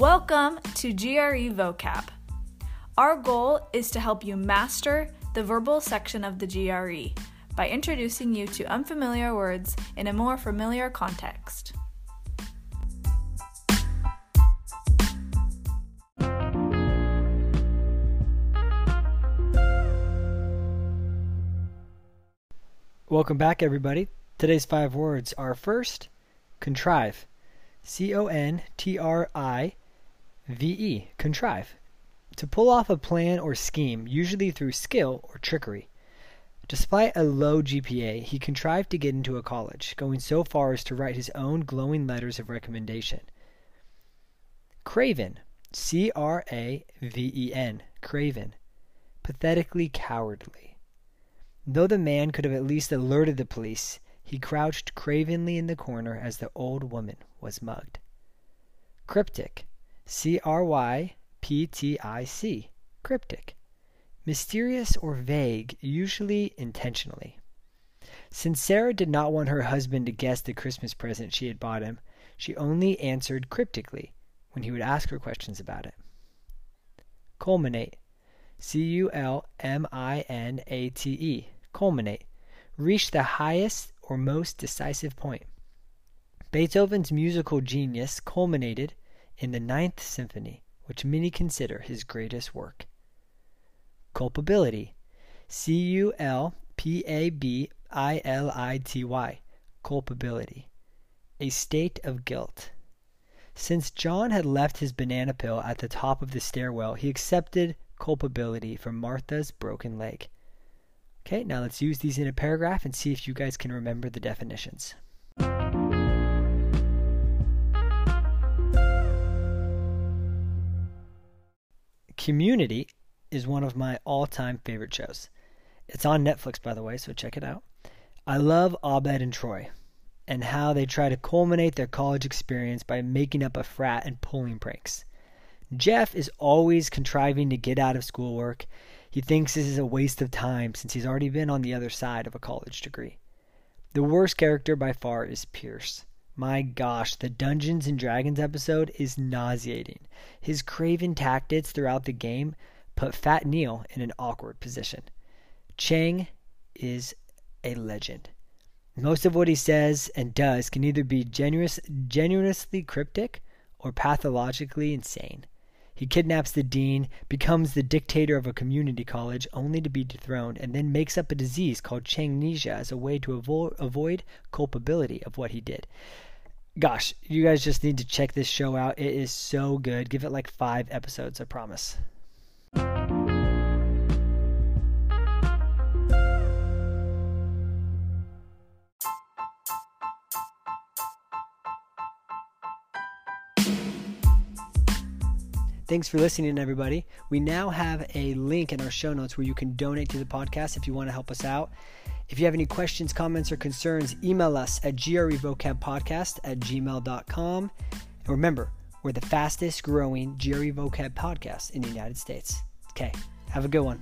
Welcome to GRE Vocab. Our goal is to help you master the verbal section of the GRE by introducing you to unfamiliar words in a more familiar context. Welcome back, everybody. Today's five words are first, contrive. C O N T R I V E. Contrive. To pull off a plan or scheme, usually through skill or trickery. Despite a low GPA, he contrived to get into a college, going so far as to write his own glowing letters of recommendation. Craven. C R A V E N. Craven. Pathetically cowardly. Though the man could have at least alerted the police, he crouched cravenly in the corner as the old woman was mugged. Cryptic. C R Y P T I C. Cryptic. Mysterious or vague, usually intentionally. Since Sarah did not want her husband to guess the Christmas present she had bought him, she only answered cryptically when he would ask her questions about it. Culminate. C U L M I N A T E. Culminate. Reach the highest or most decisive point. Beethoven's musical genius culminated in the Ninth Symphony, which many consider his greatest work. Culpability. C U L P A B I L I T Y. Culpability. A state of guilt. Since John had left his banana peel at the top of the stairwell, he accepted culpability for Martha's broken leg. Okay, now let's use these in a paragraph and see if you guys can remember the definitions. Community is one of my all time favorite shows. It's on Netflix, by the way, so check it out. I love Abed and Troy and how they try to culminate their college experience by making up a frat and pulling pranks. Jeff is always contriving to get out of schoolwork he thinks this is a waste of time since he's already been on the other side of a college degree. The worst character by far is Pierce. My gosh, the Dungeons and Dragons episode is nauseating. His craven tactics throughout the game put Fat Neil in an awkward position. Chang is a legend. Most of what he says and does can either be genuous, genuinely cryptic or pathologically insane. He kidnaps the dean, becomes the dictator of a community college, only to be dethroned, and then makes up a disease called Changnesia as a way to avo- avoid culpability of what he did. Gosh, you guys just need to check this show out. It is so good. Give it like five episodes, I promise. Thanks for listening, everybody. We now have a link in our show notes where you can donate to the podcast if you want to help us out. If you have any questions, comments, or concerns, email us at grevocabpodcast at gmail.com. And remember, we're the fastest growing GRE vocab podcast in the United States. Okay, have a good one.